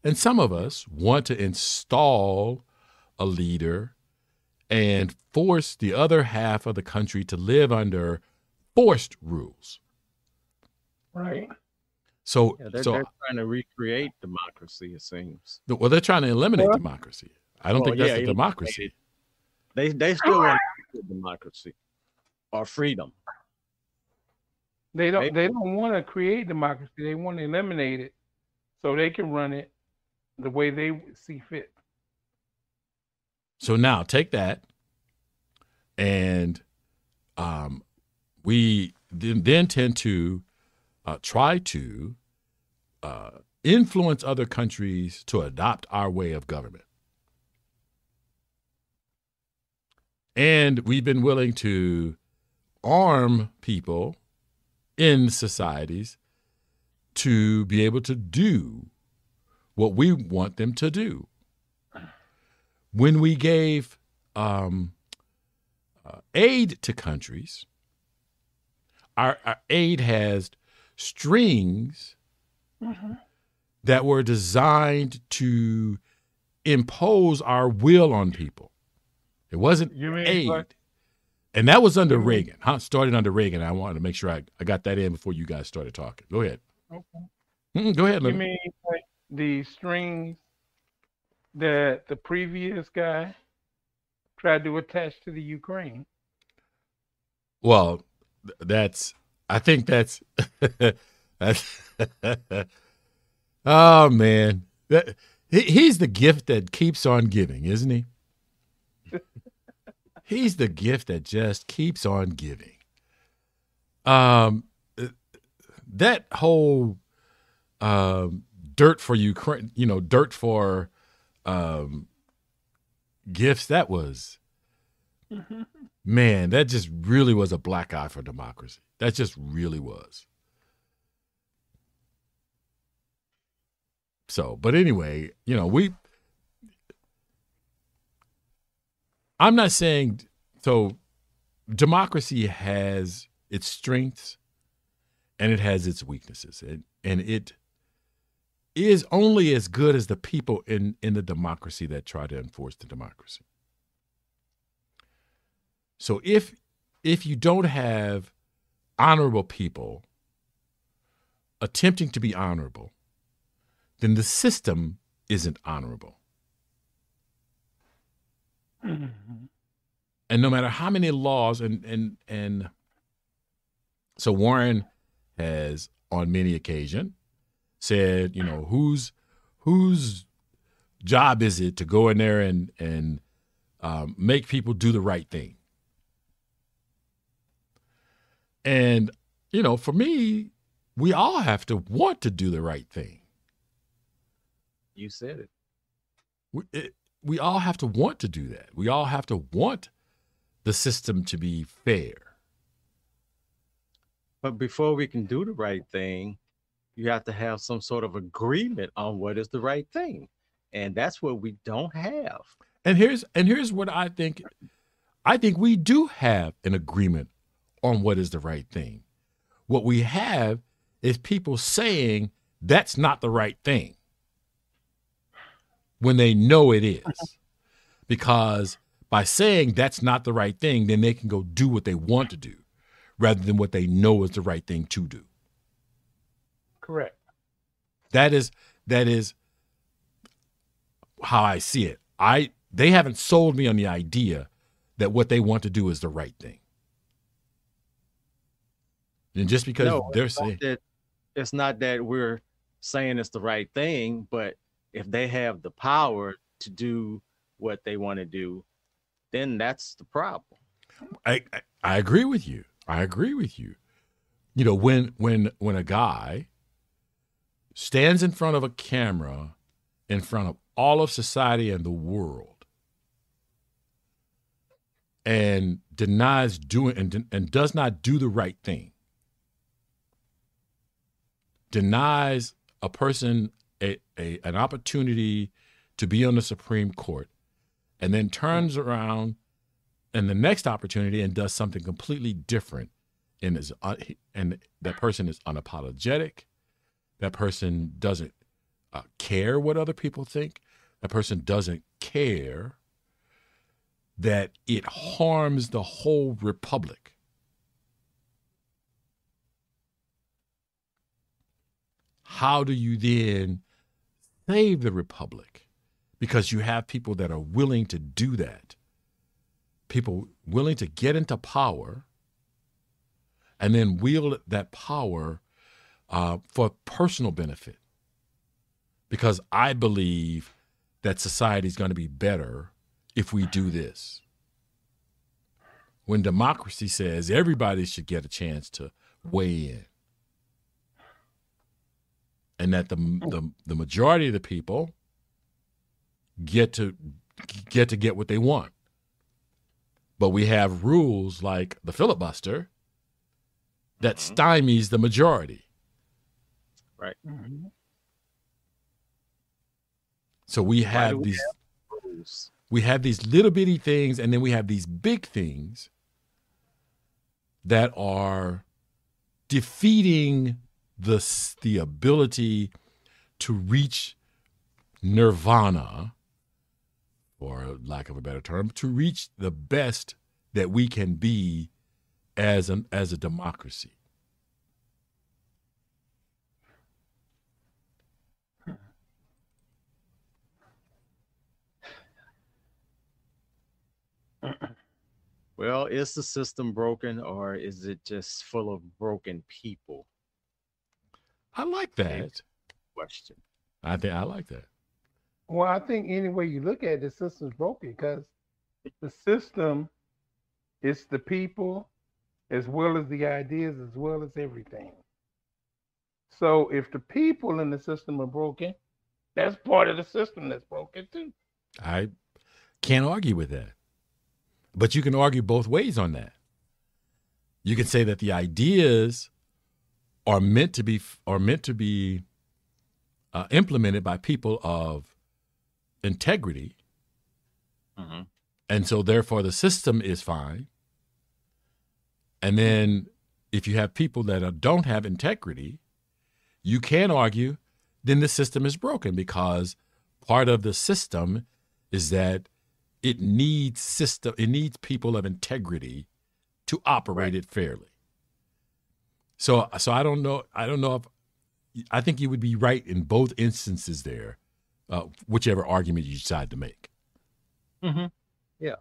B: and some of us want to install a leader and force the other half of the country to live under forced rules.
C: Right.
B: So,
D: Yeah, they're,
B: so
D: they're trying to recreate democracy. It seems
B: well, they're trying to eliminate
C: Well-
B: democracy. I don't
D: Well,
B: think that's
D: yeah,
B: a democracy.
D: they they still want democracy or freedom.
C: They don't.
D: They-
C: They don't want to create democracy. They want to eliminate it, so they can run it the way they see fit.
B: So now take that, and um, we then, then tend to uh, try to uh, influence other countries to adopt our way of government. And we've been willing to arm people in societies to be able to do what we want them to do. When we gave um, uh, aid to countries, our, our aid has strings that were designed to impose our will on people. It wasn't
C: You mean
B: aid.
C: like-
B: And that was under Reagan, huh? Started under Reagan. I wanted to make sure I, I got that in before you guys started talking. Go ahead.
C: Okay.
B: Mm, go ahead,
C: You mean like the strings that the previous guy tried to attach to the Ukraine?
B: Well, that's. I think that's. that's oh man, that, he, he's the gift that keeps on giving, isn't he? He's the gift that just keeps on giving. Um, that whole um, dirt for Ukraine, you know, dirt for um, gifts. That was man, that just really was a black eye for democracy. That just really was. So, but anyway, you know, we. I'm not saying so. Democracy has its strengths, and it has its weaknesses, and and it is only as good as the people in in the democracy that try to enforce the democracy. So if if you don't have honorable people attempting to be honorable, then the system isn't honorable. And no matter how many laws and and and so Warren has on many occasion said, you know, whose whose job is it to go in there and and um, make people do the right thing? And, you know, for me, we all have to want to do the right thing.
D: You said it.
B: We, it, we all have to want to do that. We all have to want the system to be fair.
D: But before we can do the right thing, you have to have some sort of agreement on what is the right thing. And that's what we don't have.
B: And here's and here's what I think I think we do have an agreement on what is the right thing. What we have is people saying that's not the right thing when they know it is. Uh-huh. Because by saying that's not the right thing, then they can go do what they want to do rather than what they know is the right thing to do.
C: Correct.
B: That is that is how I see it. I they haven't sold me on the idea that what they want to do is the right thing. And just because
D: No,
B: they're saying
D: that it's not that we're saying it's the right thing, but if they have the power to do what they want to do, then that's the problem.
B: I, I I agree with you. I agree with you. You know, when when when a guy stands in front of a camera in front of all of society and the world and denies doing and, and does not do the right thing denies a person a, an opportunity to be on the Supreme Court, and then turns around in the next opportunity and does something completely different, and is uh, and that person is unapologetic. That person doesn't uh, care what other people think. That person doesn't care that it harms the whole republic. How do you then save the republic? Because you have people that are willing to do that. People willing to get into power and then wield that power uh, for personal benefit. Because I believe that society is going to be better if we do this. When democracy says everybody should get a chance to weigh in, and that the, the, the majority of the people get to get to get what they want. But we have rules like the filibuster that stymies the majority.
D: Right.
C: Mm-hmm.
B: So we have
D: we
B: these
D: have
B: we have these little bitty things and then we have these big things that are defeating the the ability to reach nirvana or lack of a better term to reach the best that we can be as an as a democracy
D: Well, is the system broken or is it just full of broken people?
B: I like that
D: Question.
B: i think i like that
C: Well, I think any way you look at it, the system's broken because the system is the people as well as the ideas as well as everything. So if the people in the system are broken, that's part of the system that's broken too.
B: I can't argue with that. But you can argue both ways on that. You can say that the ideas are meant to be are meant to be uh, implemented by people of integrity,
D: Mhm.
B: and so therefore the system is fine. And then if you have people that are, don't have integrity, you can argue then the system is broken because part of the system is that it needs system it needs people of integrity to operate it fairly. So so I don't know I don't know if I think you would be right in both instances there, uh, whichever argument you decide to make.
D: Mm-hmm. Yeah.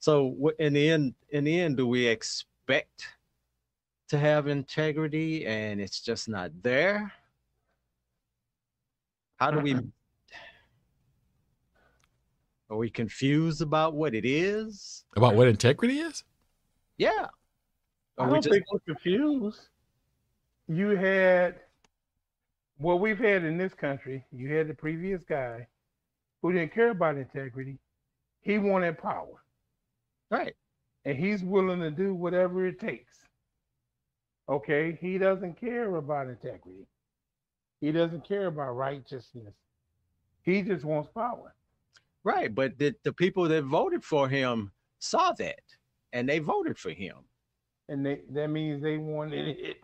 D: So in the end, in the end, do we expect to have integrity and it's just not there? How do we? Are we confused about what it is?
B: About what integrity is?
D: Yeah.
C: I
D: Are
C: don't
D: we just
C: think we're confused. You had what we've had in this country. You had the previous guy who didn't care about integrity. He wanted power,
D: right?
C: and he's willing to do whatever it takes. Okay, he doesn't care about integrity. He doesn't care about righteousness. He just wants power.
D: Right. But the, the people that voted for him saw that and they voted for him.
C: And they, that means they wanted it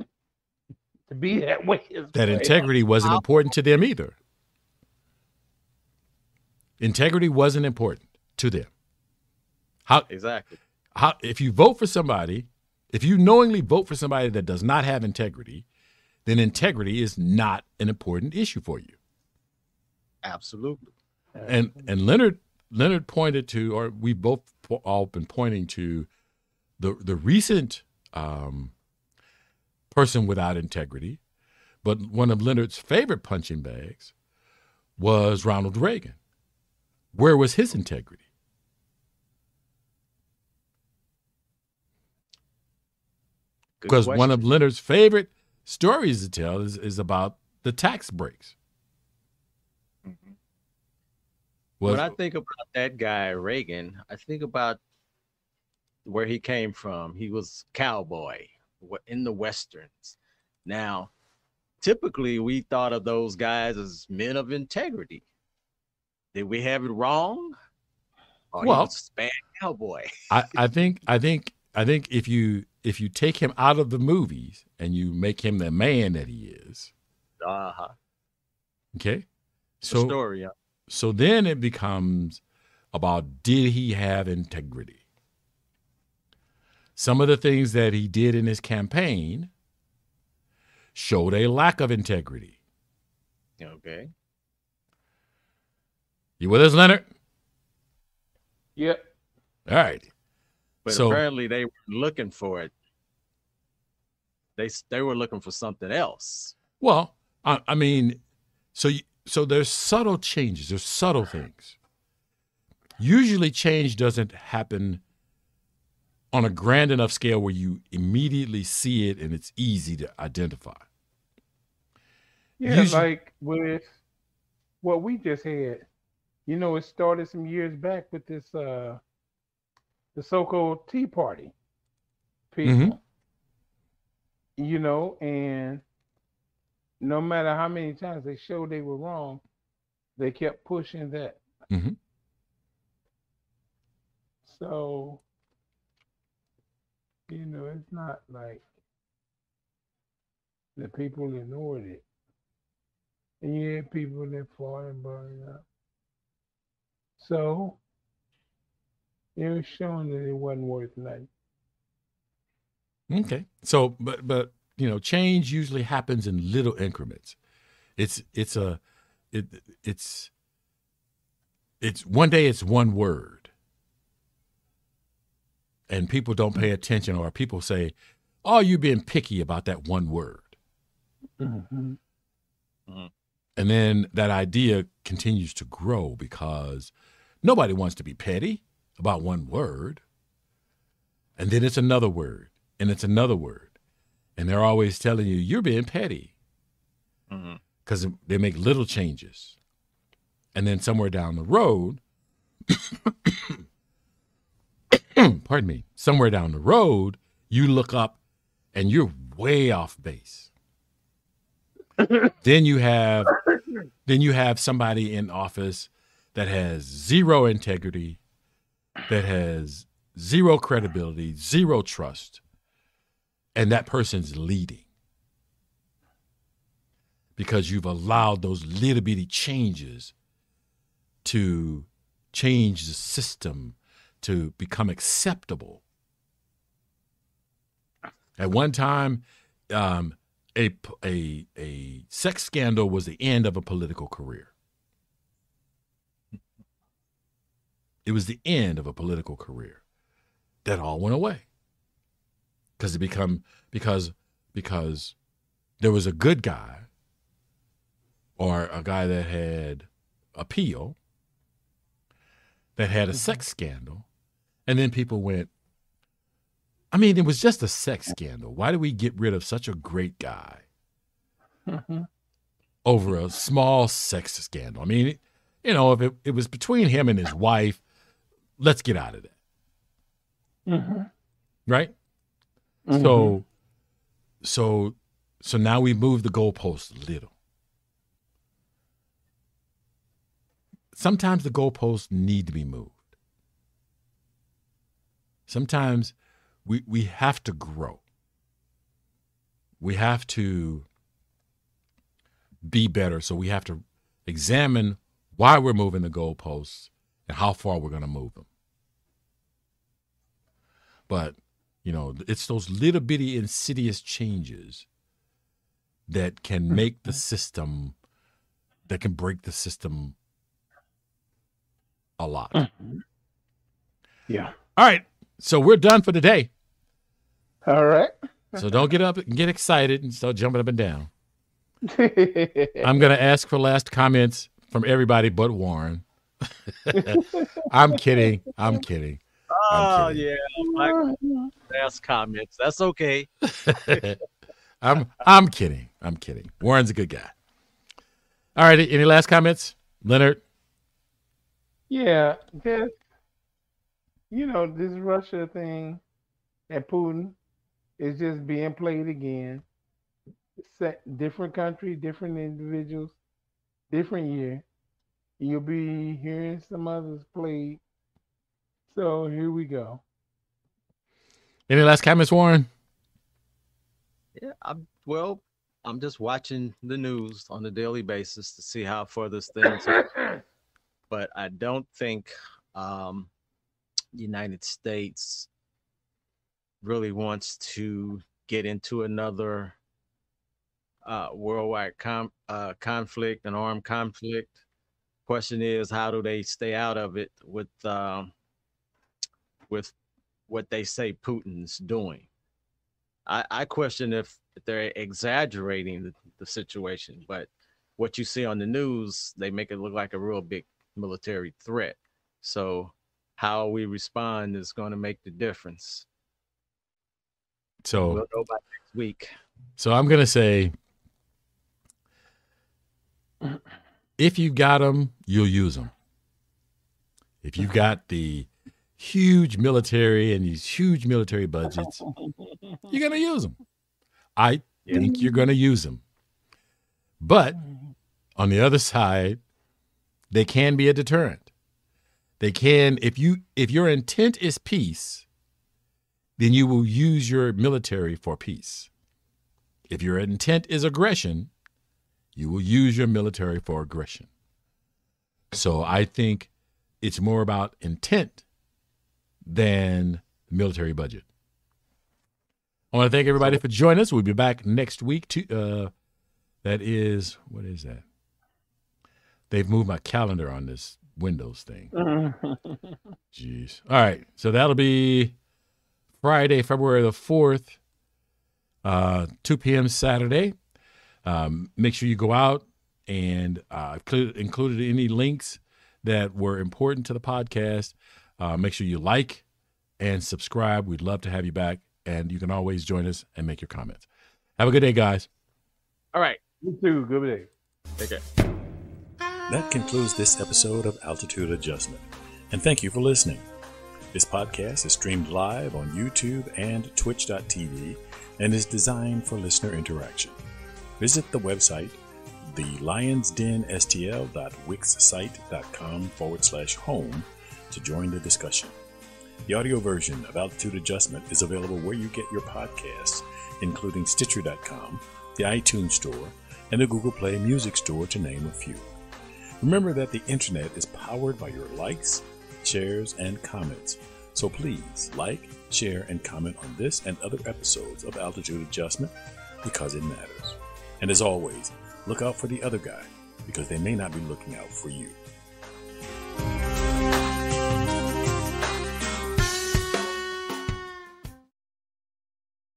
C: to be that way. as
B: That
C: well.
B: integrity wasn't important to them either. Integrity wasn't important to them. How
D: Exactly.
B: how if you vote for somebody, if you knowingly vote for somebody that does not have integrity, then integrity is not an important issue for you.
D: Absolutely.
B: And and Leonard Leonard pointed to, or we both all been pointing to, the the recent um, person without integrity, but one of Leonard's favorite punching bags was Ronald Reagan. Where was his integrity? Because one of Leonard's favorite stories to tell is, is about the tax breaks. Mm-hmm. Was,
D: when I think about that guy Reagan, I think about where he came from. He was cowboy in the westerns. Now, typically we thought of those guys as men of integrity. Did we have it wrong? Or
B: Well-
D: was a bad cowboy.
B: I, I think I think I think if you if you take him out of the movies and you make him the man that he is,
D: Uh-huh.
B: okay.
D: So,
B: So
D: story. Yeah.
B: so then it becomes about did he have integrity? Some of the things that he did in his campaign showed a lack of integrity.
D: Okay.
B: You with us, Leonard?
C: Yep.
B: All right.
D: But
B: So-
D: apparently they were looking for it. They they were looking for something else.
B: Well, I, I mean, so you, so there's subtle changes. There's subtle things. Usually, change doesn't happen on a grand enough scale where you immediately see it and it's easy to identify.
C: Yeah, like with what we just had. You know, it started some years back with this uh the so-called Tea Party people.
B: Mhm.
C: You know, and no matter how many times they showed they were wrong, they kept pushing that.
B: Mhm.
C: So, you know, it's not like the people ignored it. And you had people that fought and burned up. So it was showing that it wasn't worth nothing.
B: Okay. So, but but you know, change usually happens in little increments. It's it's a it it's it's one day it's one word, and people don't pay attention, or people say, "Oh, you're being picky about that one word,"
C: Mm-hmm.
B: and then that idea continues to grow because nobody wants to be petty about one word, and then it's another word, and it's another word, and they're always telling you you're being petty. Because they make little changes. And then somewhere down the road, pardon me, somewhere down the road, you look up and you're way off base. then you have then you have somebody in office that has zero integrity, that has zero credibility, zero trust, and that person's leading because you've allowed those little bitty changes to change the system to become acceptable. At one time, um, a, a, a sex scandal was the end of a political career. It was the end of a political career. That all went away because it become because because there was a good guy or a guy that had appeal that had a sex scandal and then people went i mean it was just a sex scandal. Why do we get rid of such a great guy
C: Mm-hmm.
B: over a small sex scandal? I mean you know if it, it was between him and his wife let's get out of that.
C: Mm-hmm.
B: right? So so so now we move the goalposts a little. Sometimes the goalposts need to be moved sometimes we we have to grow. We have to be better. So we have to examine why we're moving the goalposts and how far we're going to move them. But you know it's those little bitty insidious changes that can mm-hmm. make the system that can break the system a lot. Mm-hmm.
C: Yeah.
B: all right so we're done for today
C: All right.
B: so don't get up and get excited and start jumping up and down i'm going to ask for last comments from everybody but warren i'm kidding i'm kidding
D: Oh
B: kidding.
D: yeah, oh, last comments. That's okay.
B: I'm I'm kidding. I'm kidding. Warren's a good guy. All right. Any last comments, Leonard?
C: Yeah, just you know, this Russia thing and Putin is just being played again. set different country, different individuals, different year. You'll be hearing some others played. So here we go.
B: Any last comments, Warren?
D: Yeah, I'm well. I'm just watching the news on a daily basis to see how far this thing. but I don't think um, the United States really wants to get into another uh, worldwide com- uh, conflict, an armed conflict. Question is, how do they stay out of it with um, with what they say Putin's doing? I, I question if they're exaggerating the, the situation, but what you see on the news, they make it look like a real big military threat. So how we respond is going to make the difference.
B: So
D: we'll by next week.
B: So I'm going to say if you got them, you'll use them. If you've got the huge military and these huge military budgets, you're going to use them. I yeah. think you're going to use them. But on the other side, they can be a deterrent. They can if you if your intent is peace, then you will use your military for peace. If your intent is aggression, you will use your military for aggression. So I think it's more about intent than military budget. I want to thank everybody for joining us. We'll be back next week. To uh, that is what is that? They've moved my calendar on this Windows thing. Jeez. All right, so that'll be Friday, February the fourth, uh, two p.m. Saturday. Um, make sure you go out and uh, included any links that were important to the podcast. Uh, make sure you like and subscribe. We'd love to have you back, and you can always join us and make your comments. Have a good day, guys.
D: All right.
C: You too. Good day.
D: Take care.
A: That concludes this episode of Altitude Adjustment, and thank you for listening. This podcast is streamed live on YouTube and Twitch.tv and is designed for listener interaction. Visit the website thelionsdenstl.wixsite.com forward slash home to join the discussion. The audio version of Altitude Adjustment is available where you get your podcasts, including Stitcher.com, the iTunes Store, and the Google Play Music Store, to name a few. Remember that the internet is powered by your likes, shares, and comments. So please like, share, and comment on this and other episodes of Altitude Adjustment because it matters. And as always, look out for the other guy because they may not be looking out for you.